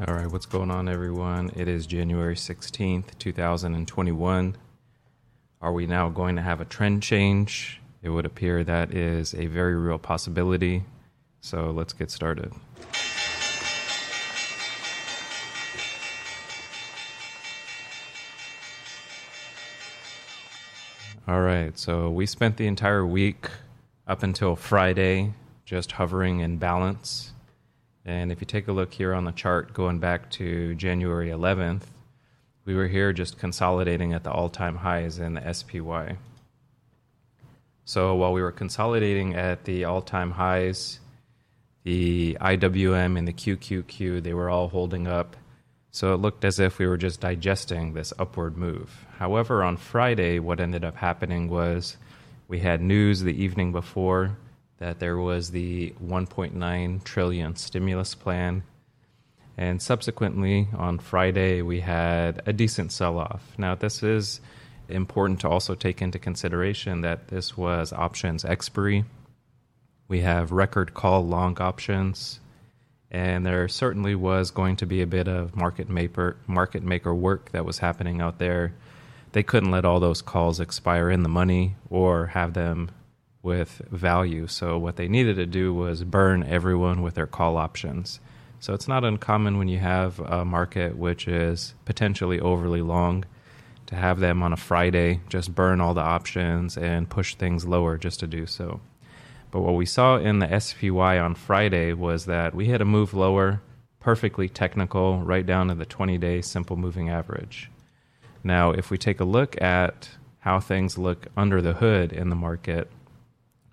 All right, what's going on, everyone? It is January 16th, 2021. Are we now going to have a trend change? It would appear that is a very real possibility. So let's get started. All right, so we spent the entire week up until Friday just hovering in balance. And if you take a look here on the chart going back to January 11th, we were here just consolidating at the all time highs in the SPY. So while we were consolidating at the all time highs, the IWM and the QQQ, they were all holding up. So it looked as if we were just digesting this upward move. However, on Friday, what ended up happening was we had news the evening before that there was the 1.9 trillion stimulus plan. And subsequently, on Friday, we had a decent sell off. Now, this is important to also take into consideration that this was options expiry. We have record call long options, and there certainly was going to be a bit of market maker market maker work that was happening out there. They couldn't let all those calls expire in the money or have them with value. So what they needed to do was burn everyone with their call options. So it's not uncommon when you have a market which is potentially overly long to have them on a Friday just burn all the options and push things lower just to do so. But what we saw in the SPY on Friday was that we had a move lower, perfectly technical, right down to the 20 day simple moving average. Now, if we take a look at how things look under the hood in the market,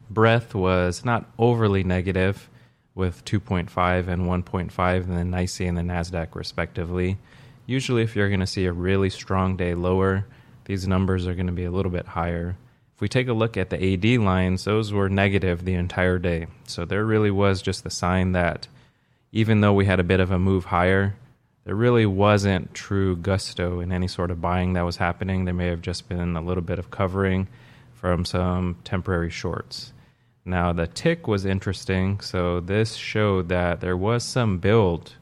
breadth was not overly negative with 2.5 and 1.5 and the NYSE and the NASDAQ respectively. Usually, if you're going to see a really strong day lower, these numbers are going to be a little bit higher. If we take a look at the AD lines, those were negative the entire day. So there really was just the sign that even though we had a bit of a move higher, there really wasn't true gusto in any sort of buying that was happening. There may have just been a little bit of covering from some temporary shorts. Now, the tick was interesting. So, this showed that there was some build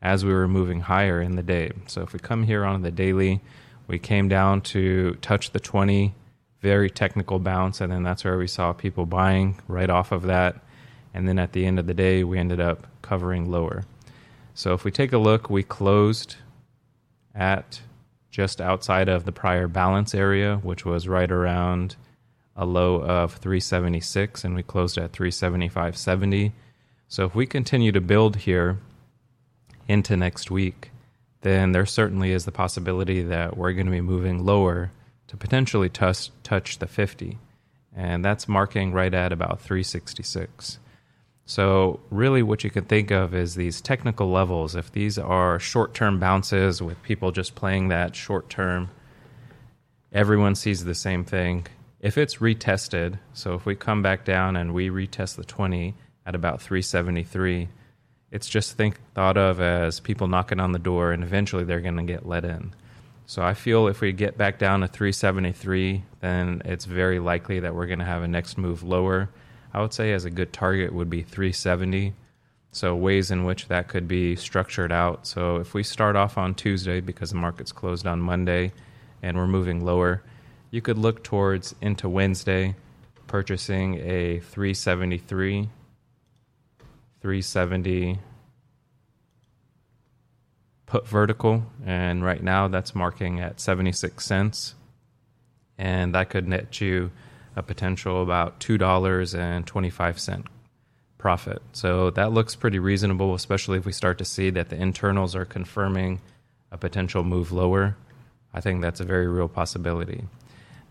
as we were moving higher in the day. So, if we come here on the daily, we came down to touch the 20, very technical bounce, and then that's where we saw people buying right off of that. And then at the end of the day, we ended up covering lower. So, if we take a look, we closed at just outside of the prior balance area, which was right around a low of 376 and we closed at 375.70. So if we continue to build here into next week, then there certainly is the possibility that we're going to be moving lower to potentially touch, touch the 50. And that's marking right at about 366. So, really, what you can think of is these technical levels. If these are short term bounces with people just playing that short term, everyone sees the same thing if it's retested, so if we come back down and we retest the 20 at about 373, it's just think thought of as people knocking on the door and eventually they're going to get let in. So I feel if we get back down to 373, then it's very likely that we're going to have a next move lower. I would say as a good target would be 370. So ways in which that could be structured out. So if we start off on Tuesday because the market's closed on Monday and we're moving lower, you could look towards into Wednesday purchasing a 373 370 put vertical and right now that's marking at 76 cents and that could net you a potential about $2.25 profit. So that looks pretty reasonable especially if we start to see that the internals are confirming a potential move lower. I think that's a very real possibility.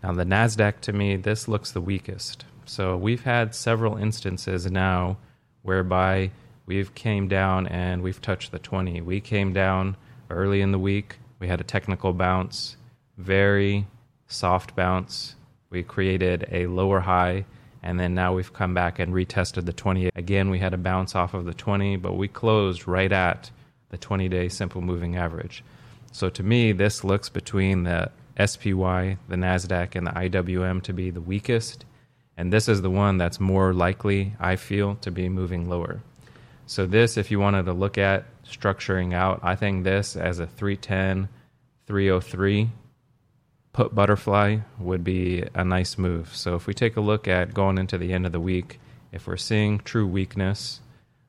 Now, the NASDAQ to me, this looks the weakest. So we've had several instances now whereby we've came down and we've touched the 20. We came down early in the week. We had a technical bounce, very soft bounce. We created a lower high, and then now we've come back and retested the 20. Again, we had a bounce off of the 20, but we closed right at the 20 day simple moving average. So to me, this looks between the SPY, the NASDAQ, and the IWM to be the weakest. And this is the one that's more likely, I feel, to be moving lower. So this, if you wanted to look at structuring out, I think this as a 310, 303 put butterfly would be a nice move. So if we take a look at going into the end of the week, if we're seeing true weakness,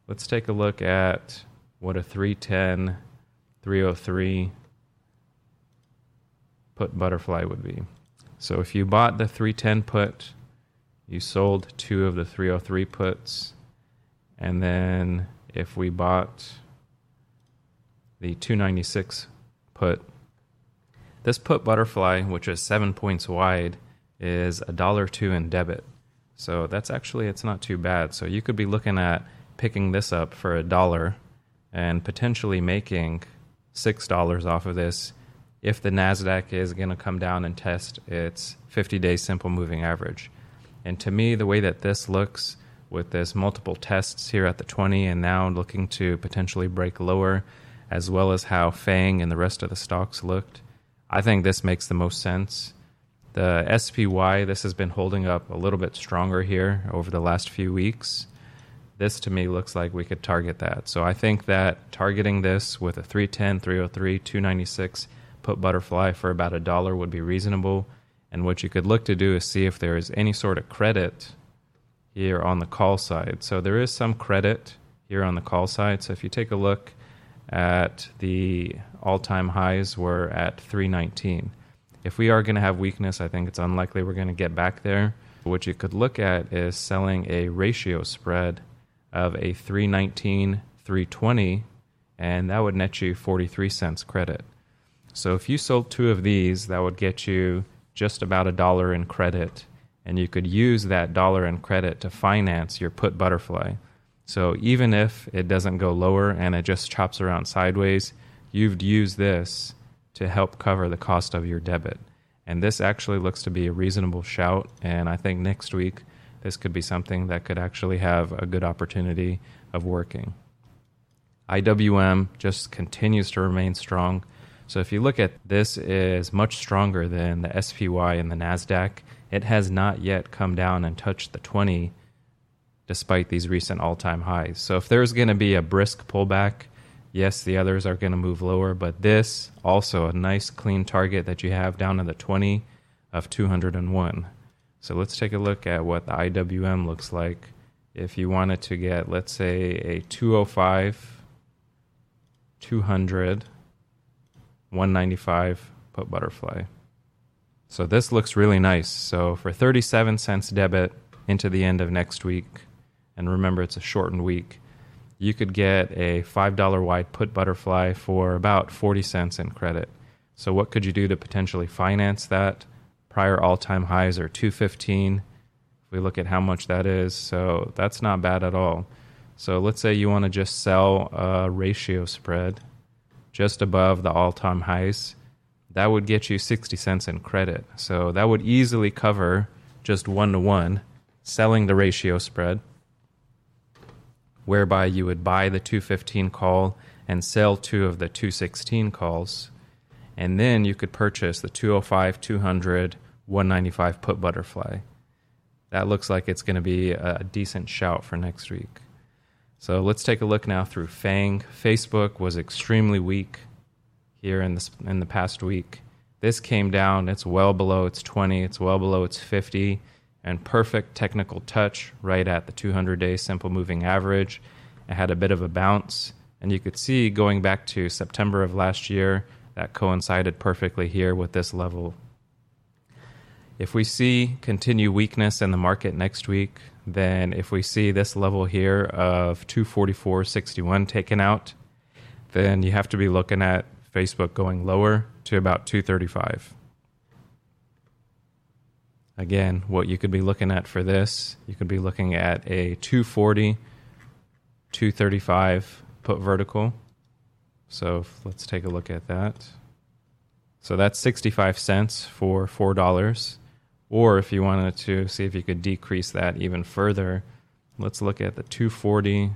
let's take a look at what a 310, 303 put butterfly would be. So if you bought the 310 put, you sold two of the 303 puts, and then if we bought the 296 put, this put butterfly, which is seven points wide, is a dollar two in debit. So that's actually it's not too bad. So you could be looking at picking this up for a dollar and potentially making six dollars off of this if the Nasdaq is going to come down and test its 50-day simple moving average. And to me, the way that this looks with this multiple tests here at the 20 and now looking to potentially break lower, as well as how Fang and the rest of the stocks looked, I think this makes the most sense. The SPY, this has been holding up a little bit stronger here over the last few weeks. This to me looks like we could target that. So I think that targeting this with a 310, 303, 296 put butterfly for about a dollar would be reasonable. And what you could look to do is see if there is any sort of credit here on the call side. So there is some credit here on the call side. So if you take a look at the all-time highs were at 319. If we are going to have weakness, I think it's unlikely we're going to get back there. What you could look at is selling a ratio spread of a 319 320 and that would net you 43 cents credit. So if you sold two of these, that would get you just about a dollar in credit and you could use that dollar in credit to finance your put butterfly. So even if it doesn't go lower and it just chops around sideways, you've used this to help cover the cost of your debit. And this actually looks to be a reasonable shout. And I think next week, this could be something that could actually have a good opportunity of working. IWM just continues to remain strong. So if you look at this is much stronger than the SPY and the Nasdaq. It has not yet come down and touched the 20 despite these recent all-time highs. So if there's going to be a brisk pullback, Yes, the others are going to move lower, but this also a nice clean target that you have down to the 20 of 201. So let's take a look at what the IWM looks like if you wanted to get, let's say, a 205, 200, 195 put butterfly. So this looks really nice. So for 37 cents debit into the end of next week, and remember it's a shortened week, you could get a $5 wide put butterfly for about 40 cents in credit. So what could you do to potentially finance that? Prior all-time highs are 215. If we look at how much that is, so that's not bad at all. So let's say you want to just sell a ratio spread just above the all-time highs. That would get you 60 cents in credit. So that would easily cover just one to one selling the ratio spread whereby you would buy the 215 call and sell two of the 216 calls. And then you could purchase the 205, 200, 195 put butterfly. That looks like it's going to be a decent shout for next week. So let's take a look now through Fang. Facebook was extremely weak here in the, in the past week. This came down, it's well below its 20, it's well below its 50 and perfect technical touch right at the 200 day simple moving average. It had a bit of a bounce, and you could see going back to September of last year that coincided perfectly here with this level. If we see continued weakness in the market next week, then if we see this level here of 244.61 taken out, then you have to be looking at Facebook going lower to about 235. Again, what you could be looking at for this, you could be looking at a 240, 235 put vertical. So let's take a look at that. So that's 65 cents for $4. Or if you wanted to see if you could decrease that even further, let's look at the 240,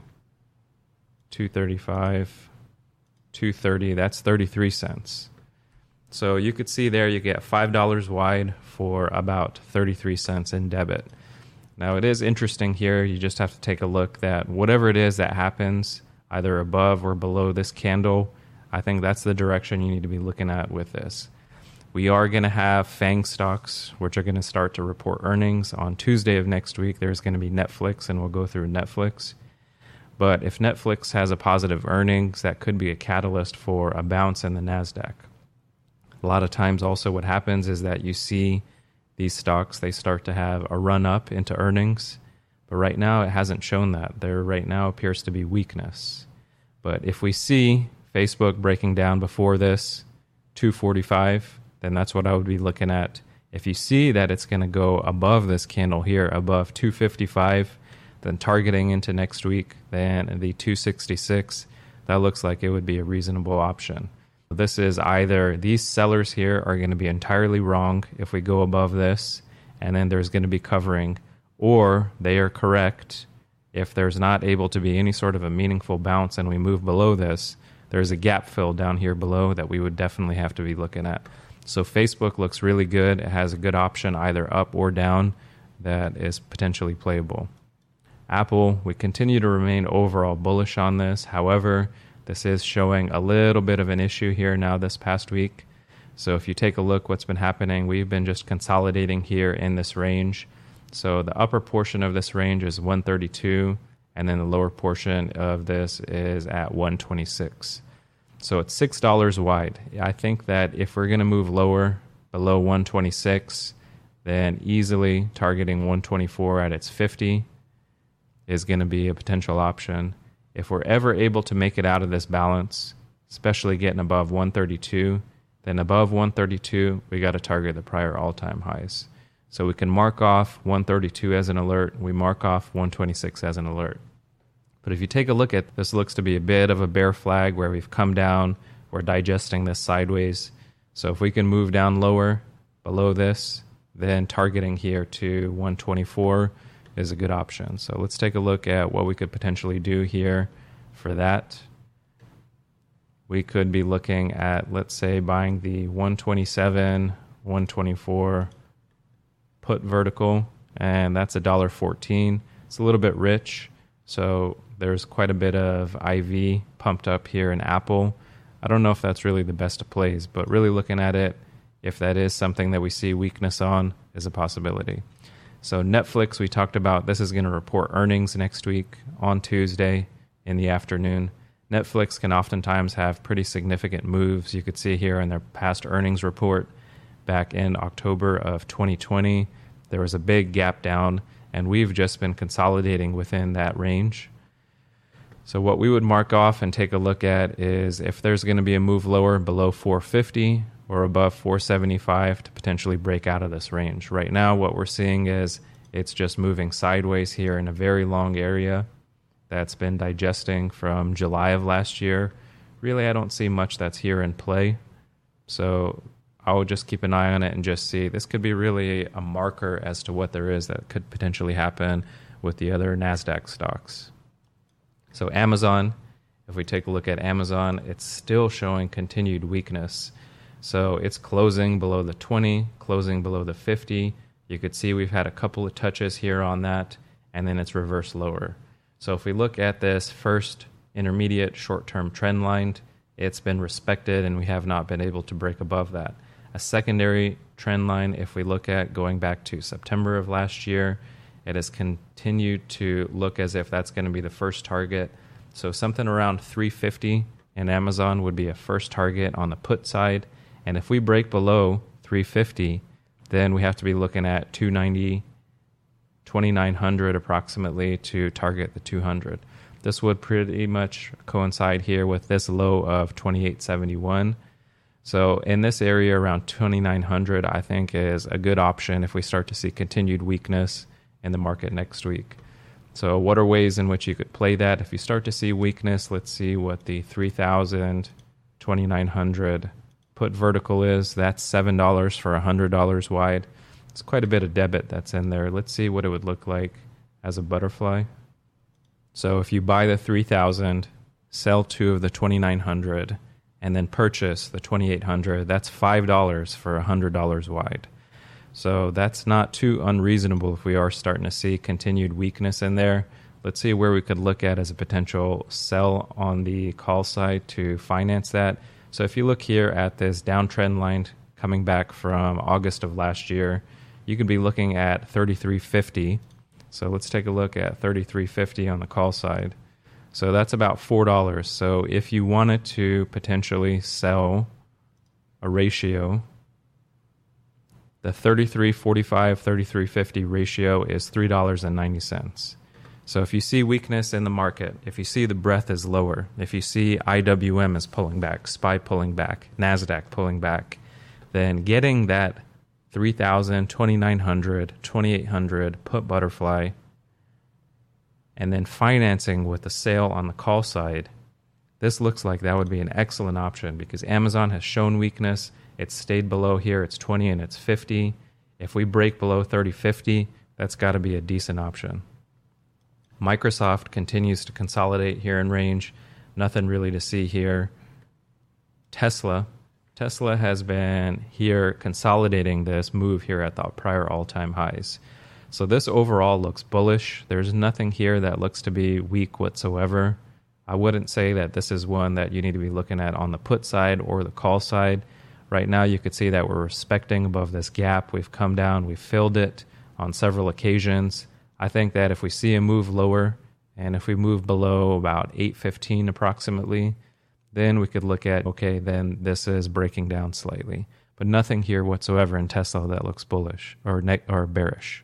235, 230. That's 33 cents. So you could see there you get $5 wide for about 33 cents in debit. Now, it is interesting here. You just have to take a look that whatever it is that happens, either above or below this candle, I think that's the direction you need to be looking at with this. We are going to have FANG stocks, which are going to start to report earnings on Tuesday of next week. There's going to be Netflix, and we'll go through Netflix. But if Netflix has a positive earnings, that could be a catalyst for a bounce in the NASDAQ. A lot of times, also, what happens is that you see these stocks, they start to have a run up into earnings. But right now, it hasn't shown that. There right now appears to be weakness. But if we see Facebook breaking down before this, 245, then that's what I would be looking at. If you see that it's going to go above this candle here, above 255, then targeting into next week, then the 266, that looks like it would be a reasonable option. This is either these sellers here are going to be entirely wrong if we go above this, and then there's going to be covering, or they are correct if there's not able to be any sort of a meaningful bounce and we move below this. There's a gap fill down here below that we would definitely have to be looking at. So Facebook looks really good. It has a good option either up or down that is potentially playable. Apple, we continue to remain overall bullish on this. However, this is showing a little bit of an issue here now this past week. So if you take a look what's been happening, we've been just consolidating here in this range. So the upper portion of this range is 132 and then the lower portion of this is at 126. So it's six dollars wide. I think that if we're going to move lower below 126, then easily targeting 124 at its 50 is going to be a potential option. If we're ever able to make it out of this balance, especially getting above 132, then above 132, we got to target the prior all time highs. So we can mark off 132 as an alert, we mark off 126 as an alert. But if you take a look at this, looks to be a bit of a bear flag where we've come down, we're digesting this sideways. So if we can move down lower below this, then targeting here to 124 is a good option. So let's take a look at what we could potentially do here for that. We could be looking at, let's say, buying the 127, 124 put vertical, and that's a dollar 14. It's a little bit rich. So there's quite a bit of IV pumped up here in Apple. I don't know if that's really the best of plays, but really looking at it, if that is something that we see weakness on, is a possibility. So, Netflix, we talked about this is going to report earnings next week on Tuesday in the afternoon. Netflix can oftentimes have pretty significant moves. You could see here in their past earnings report back in October of 2020, there was a big gap down, and we've just been consolidating within that range. So what we would mark off and take a look at is if there's going to be a move lower below 450 or above 475 to potentially break out of this range. Right now what we're seeing is it's just moving sideways here in a very long area that's been digesting from July of last year. Really I don't see much that's here in play. So I will just keep an eye on it and just see this could be really a marker as to what there is that could potentially happen with the other Nasdaq stocks. So, Amazon, if we take a look at Amazon, it's still showing continued weakness. So, it's closing below the 20, closing below the 50. You could see we've had a couple of touches here on that, and then it's reversed lower. So, if we look at this first intermediate short term trend line, it's been respected and we have not been able to break above that. A secondary trend line, if we look at going back to September of last year, it has continued to look as if that's going to be the first target. So something around 350 in Amazon would be a first target on the put side. And if we break below 350, then we have to be looking at 290, 2900 approximately to target the 200. This would pretty much coincide here with this low of 2871. So in this area around 2900, I think is a good option if we start to see continued weakness in the market next week. So, what are ways in which you could play that? If you start to see weakness, let's see what the 3000, 2900 put vertical is. That's $7 for $100 wide. It's quite a bit of debit that's in there. Let's see what it would look like as a butterfly. So, if you buy the 3000, sell two of the 2900, and then purchase the 2800, that's $5 for $100 wide. So that's not too unreasonable if we are starting to see continued weakness in there. Let's see where we could look at as a potential sell on the call side to finance that. So if you look here at this downtrend line coming back from August of last year, you could be looking at 3350. So let's take a look at 3350 on the call side. So that's about $4. So if you wanted to potentially sell a ratio, the 3345 3350 ratio is $3.90. So if you see weakness in the market, if you see the breadth is lower, if you see IWM is pulling back, SPY pulling back, NASDAQ pulling back, then getting that 3000 2900 2800 put butterfly and then financing with the sale on the call side, this looks like that would be an excellent option because Amazon has shown weakness. It's stayed below here, it's 20 and it's 50. If we break below 30 50, that's got to be a decent option. Microsoft continues to consolidate here in range. Nothing really to see here. Tesla. Tesla has been here consolidating this move here at the prior all time highs. So this overall looks bullish. There's nothing here that looks to be weak whatsoever. I wouldn't say that this is one that you need to be looking at on the put side or the call side. Right now, you could see that we're respecting above this gap. We've come down, we've filled it on several occasions. I think that if we see a move lower and if we move below about 815 approximately, then we could look at okay, then this is breaking down slightly. But nothing here whatsoever in Tesla that looks bullish or ne- or bearish.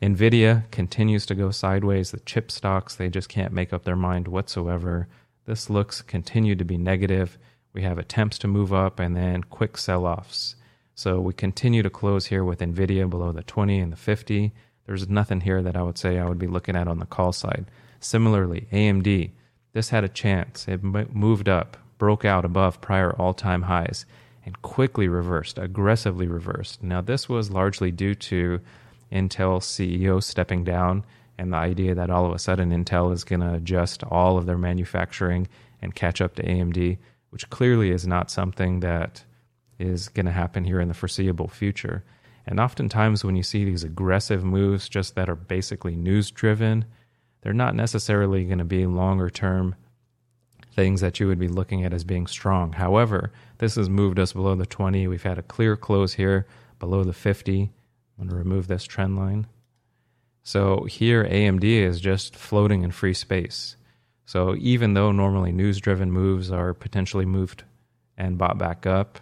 Nvidia continues to go sideways. The chip stocks, they just can't make up their mind whatsoever. This looks continue to be negative. We have attempts to move up and then quick sell offs. So we continue to close here with Nvidia below the 20 and the 50. There's nothing here that I would say I would be looking at on the call side. Similarly, AMD, this had a chance. It moved up, broke out above prior all time highs, and quickly reversed, aggressively reversed. Now, this was largely due to Intel CEO stepping down and the idea that all of a sudden Intel is going to adjust all of their manufacturing and catch up to AMD, which clearly is not something that is going to happen here in the foreseeable future. And oftentimes, when you see these aggressive moves just that are basically news driven, they're not necessarily going to be longer term things that you would be looking at as being strong. However, this has moved us below the 20. We've had a clear close here below the 50. I'm going to remove this trend line. So here AMD is just floating in free space. So even though normally news driven moves are potentially moved and bought back up,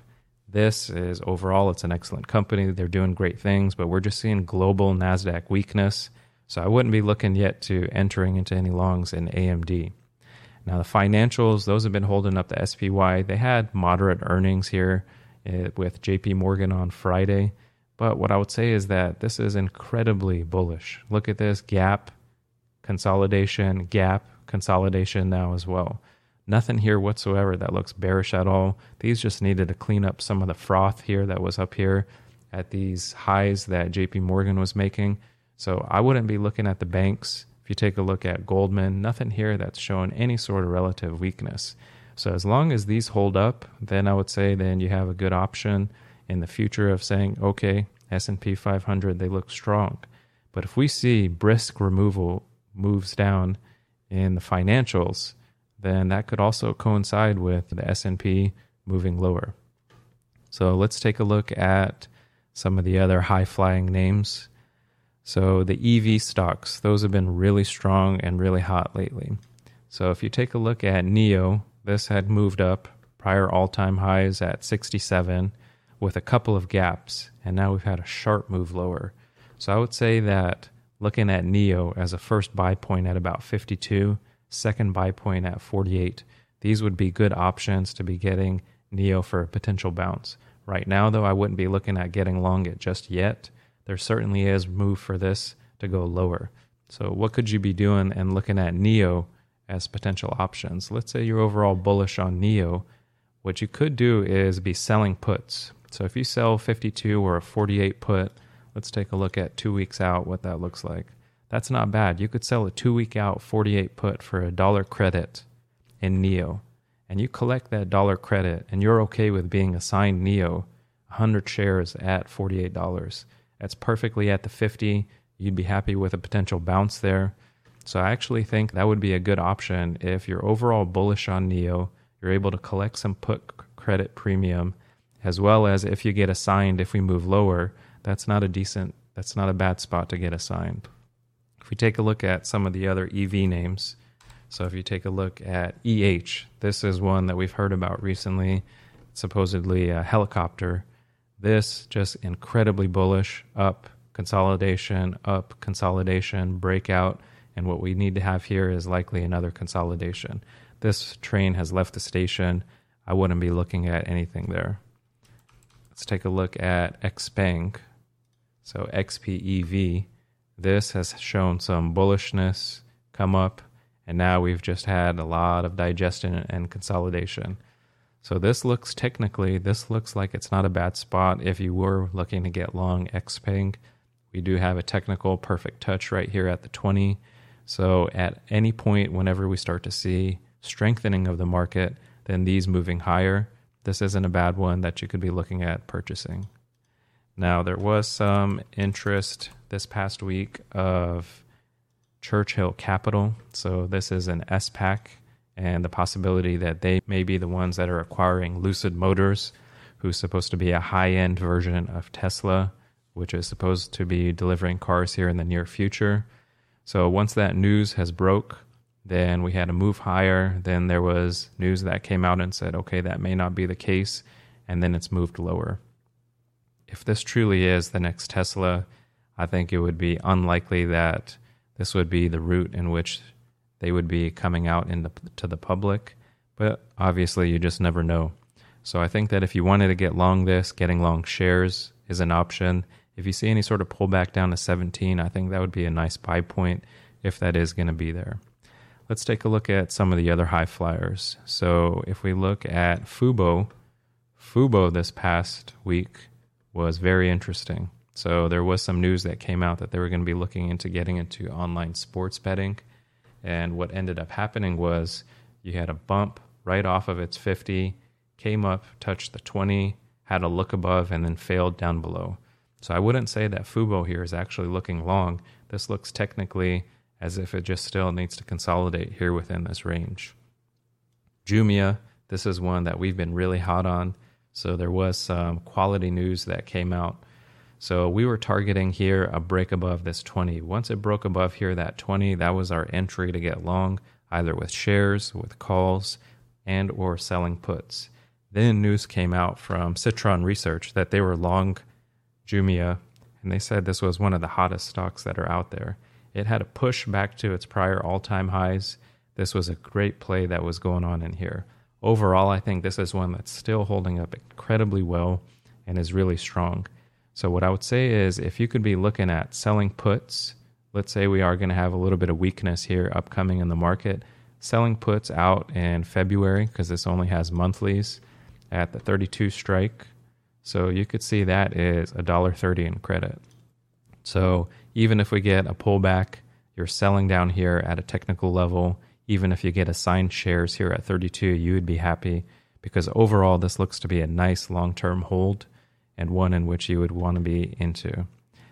this is overall it's an excellent company. They're doing great things, but we're just seeing global Nasdaq weakness. So I wouldn't be looking yet to entering into any longs in AMD. Now the financials, those have been holding up the SPY. They had moderate earnings here eh, with JP Morgan on Friday. But what I would say is that this is incredibly bullish. Look at this gap consolidation, gap consolidation now as well. Nothing here whatsoever that looks bearish at all. These just needed to clean up some of the froth here that was up here at these highs that JP Morgan was making. So I wouldn't be looking at the banks. If you take a look at Goldman, nothing here that's showing any sort of relative weakness. So as long as these hold up, then I would say then you have a good option in the future of saying, okay, S&P 500, they look strong. But if we see brisk removal moves down in the financials, then that could also coincide with the S&P moving lower. So let's take a look at some of the other high-flying names. So the EV stocks, those have been really strong and really hot lately. So if you take a look at NIO, this had moved up prior all-time highs at 67 with a couple of gaps, and now we've had a sharp move lower. So I would say that looking at NIO as a first buy point at about 52, second buy point at 48, these would be good options to be getting NIO for a potential bounce. Right now, though, I wouldn't be looking at getting long it just yet. There certainly is move for this to go lower. So, what could you be doing and looking at NIO as potential options? Let's say you're overall bullish on NIO. What you could do is be selling puts. So if you sell 52 or a 48 put, let's take a look at two weeks out what that looks like. That's not bad. You could sell a two week out 48 put for a dollar credit in NIO. and you collect that dollar credit, and you're okay with being assigned NIO 100 shares at $48. That's perfectly at the 50. You'd be happy with a potential bounce there. So I actually think that would be a good option if you're overall bullish on NIO, you're able to collect some put credit premium as well as if you get assigned if we move lower, that's not a decent that's not a bad spot to get assigned. If we take a look at some of the other EV names, so if you take a look at EH, this is one that we've heard about recently, supposedly a helicopter. This just incredibly bullish, up consolidation, up consolidation, breakout, and what we need to have here is likely another consolidation. This train has left the station. I wouldn't be looking at anything there. Let's take a look at XPeng. So XPEV. This has shown some bullishness come up and now we've just had a lot of digestion and consolidation. So this looks technically, this looks like it's not a bad spot if you were looking to get long XPeng. We do have a technical perfect touch right here at the 20. So at any point, whenever we start to see strengthening of the market, then these moving higher, this isn't a bad one that you could be looking at purchasing. Now, there was some interest this past week of Churchill Capital. So this is an SPAC, and the possibility that they may be the ones that are acquiring Lucid Motors, who's supposed to be a high end version of Tesla, which is supposed to be delivering cars here in the near future. So once that news has broke, then we had a move higher. Then there was news that came out and said, okay, that may not be the case. And then it's moved lower. If this truly is the next Tesla, I think it would be unlikely that this would be the route in which they would be coming out into to the public, but obviously you just never know. So I think that if you wanted to get long this, getting long shares is an option. If you see any sort of pullback down to 17, I think that would be a nice buy point if that is going to be there. Let's take a look at some of the other high flyers. So if we look at Fubo, Fubo this past week was very interesting. So there was some news that came out that they were going to be looking into getting into online sports betting. And what ended up happening was you had a bump right off of its 50, came up, touched the 20, had a look above, and then failed down below. So I wouldn't say that Fubo here is actually looking long. This looks technically as if it just still needs to consolidate here within this range. Jumia, this is one that we've been really hot on. So there was some quality news that came out so we were targeting here a break above this 20. Once it broke above here, that 20, that was our entry to get long, either with shares, with calls, and or selling puts. Then news came out from Citron Research that they were long Jumia, and they said this was one of the hottest stocks that are out there. It had a push back to its prior all-time highs. This was a great play that was going on in here. Overall, I think this is one that's still holding up incredibly well and is really strong. So, what I would say is if you could be looking at selling puts, let's say we are going to have a little bit of weakness here upcoming in the market, selling puts out in February because this only has monthlies at the 32 strike. So, you could see that is $1.30 in credit. So, even if we get a pullback, you're selling down here at a technical level. Even if you get assigned shares here at 32, you would be happy because overall, this looks to be a nice long term hold and one in which you would want to be into.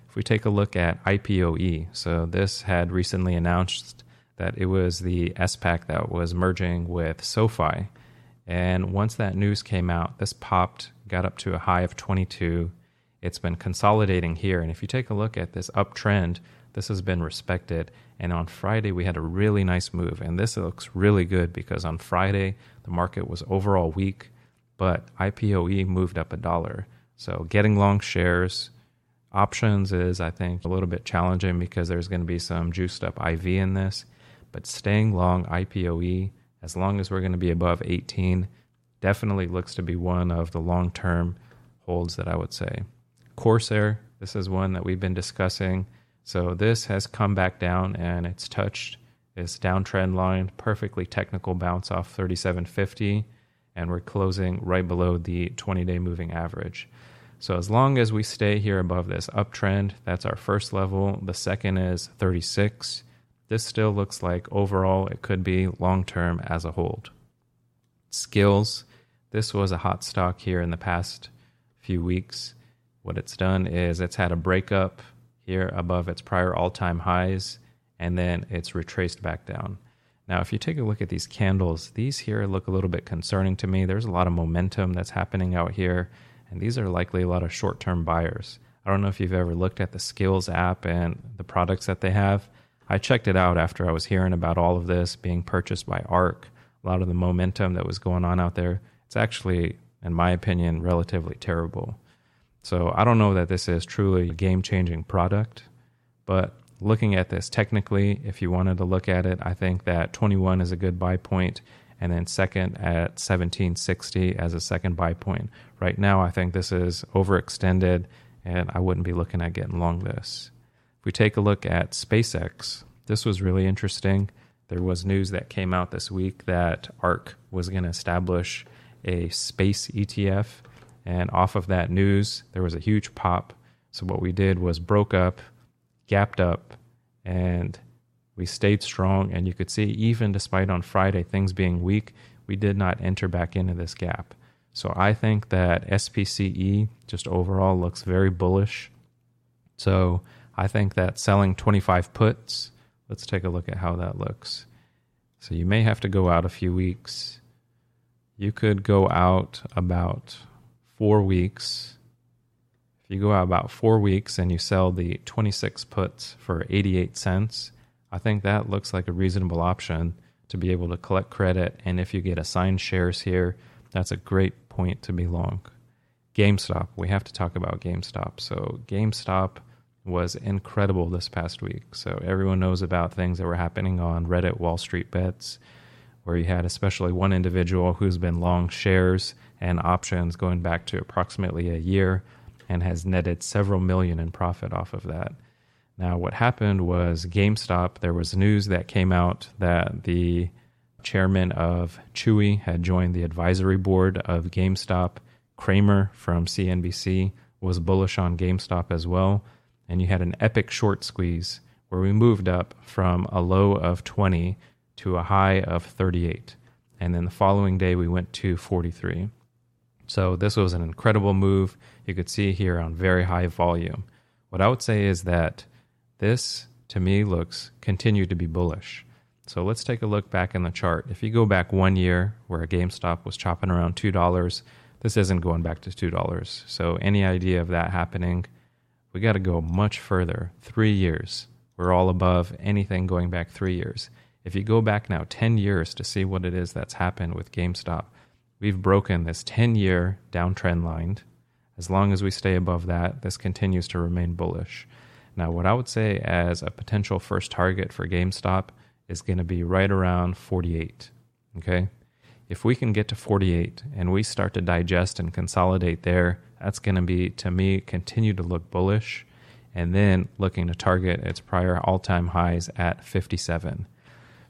If we take a look at IPOE, so this had recently announced that it was the SPAC that was merging with SoFi. And once that news came out, this popped, got up to a high of 22. It's been consolidating here. And if you take a look at this uptrend, this has been respected. And on Friday, we had a really nice move. And this looks really good because on Friday, the market was overall weak, but IPOE moved up a dollar. So getting long shares options is, I think, a little bit challenging because there's going to be some juiced up IV in this. But staying long IPOE, as long as we're going to be above 18, definitely looks to be one of the long term holds that I would say. Corsair, this is one that we've been discussing. So this has come back down and it's touched this downtrend line, perfectly technical bounce off 3750, and we're closing right below the 20 day moving average. So as long as we stay here above this uptrend, that's our first level. The second is 36. This still looks like overall it could be long term as a hold. Skillz. This was a hot stock here in the past few weeks. What it's done is it's had a breakup here above its prior all time highs, and then it's retraced back down. Now, if you take a look at these candles, these here look a little bit concerning to me. There's a lot of momentum that's happening out here, and these are likely a lot of short term buyers. I don't know if you've ever looked at the Skillz app and the products that they have. I checked it out after I was hearing about all of this being purchased by ARK, a lot of the momentum that was going on out there. It's actually, in my opinion, relatively terrible. So I don't know that this is truly a game changing product, but looking at this technically, if you wanted to look at it, I think that 21 is a good buy point, and then second at 1760 as a second buy point. Right now, I think this is overextended, and I wouldn't be looking at getting long this. If we take a look at SpaceX, this was really interesting. There was news that came out this week that ARK was going to establish a space ETF. And off of that news, there was a huge pop. So what we did was broke up, gapped up, and we stayed strong. And you could see, even despite on Friday things being weak, we did not enter back into this gap. So I think that SPCE just overall looks very bullish. So I think that selling 25 puts, let's take a look at how that looks. So you may have to go out a few weeks. You could go out about four weeks. If you go out about four weeks and you sell the 26 puts for 88 cents, I think that looks like a reasonable option to be able to collect credit. And if you get assigned shares here, that's a great point to be long. GameStop, we have to talk about GameStop. So, GameStop was incredible this past week. So everyone knows about things that were happening on Reddit Wall Street Bets, where you had especially one individual who's been long shares and options going back to approximately a year and has netted several million in profit off of that. Now, what happened was GameStop, there was news that came out that the chairman of Chewy had joined the advisory board of GameStop. Cramer from CNBC was bullish on GameStop as well and you had an epic short squeeze where we moved up from a low of 20 to a high of 38. And then the following day, we went to 43. So this was an incredible move. You could see here on very high volume. What I would say is that this, to me, looks continued to be bullish. So let's take a look back in the chart. If you go back one year where GameStop was chopping around $2, this isn't going back to $2. So any idea of that happening we got to go much further. Three years. We're all above anything going back three years. If you go back now 10 years to see what it is that's happened with GameStop, we've broken this 10 year downtrend line. As long as we stay above that, this continues to remain bullish. Now, what I would say as a potential first target for GameStop is going to be right around 48. Okay. If we can get to 48 and we start to digest and consolidate there, that's going to be, to me, continue to look bullish. And then looking to target its prior all time highs at 57.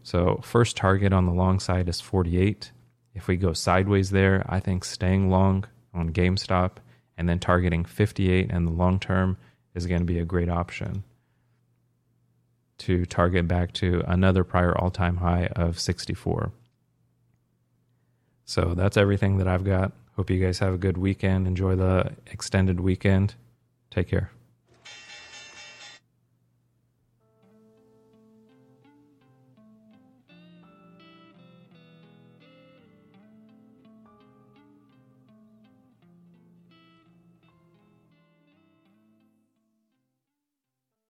So, first target on the long side is 48. If we go sideways there, I think staying long on GameStop and then targeting 58 in the long term is going to be a great option to target back to another prior all time high of 64. So that's everything that I've got. Hope you guys have a good weekend. Enjoy the extended weekend. Take care.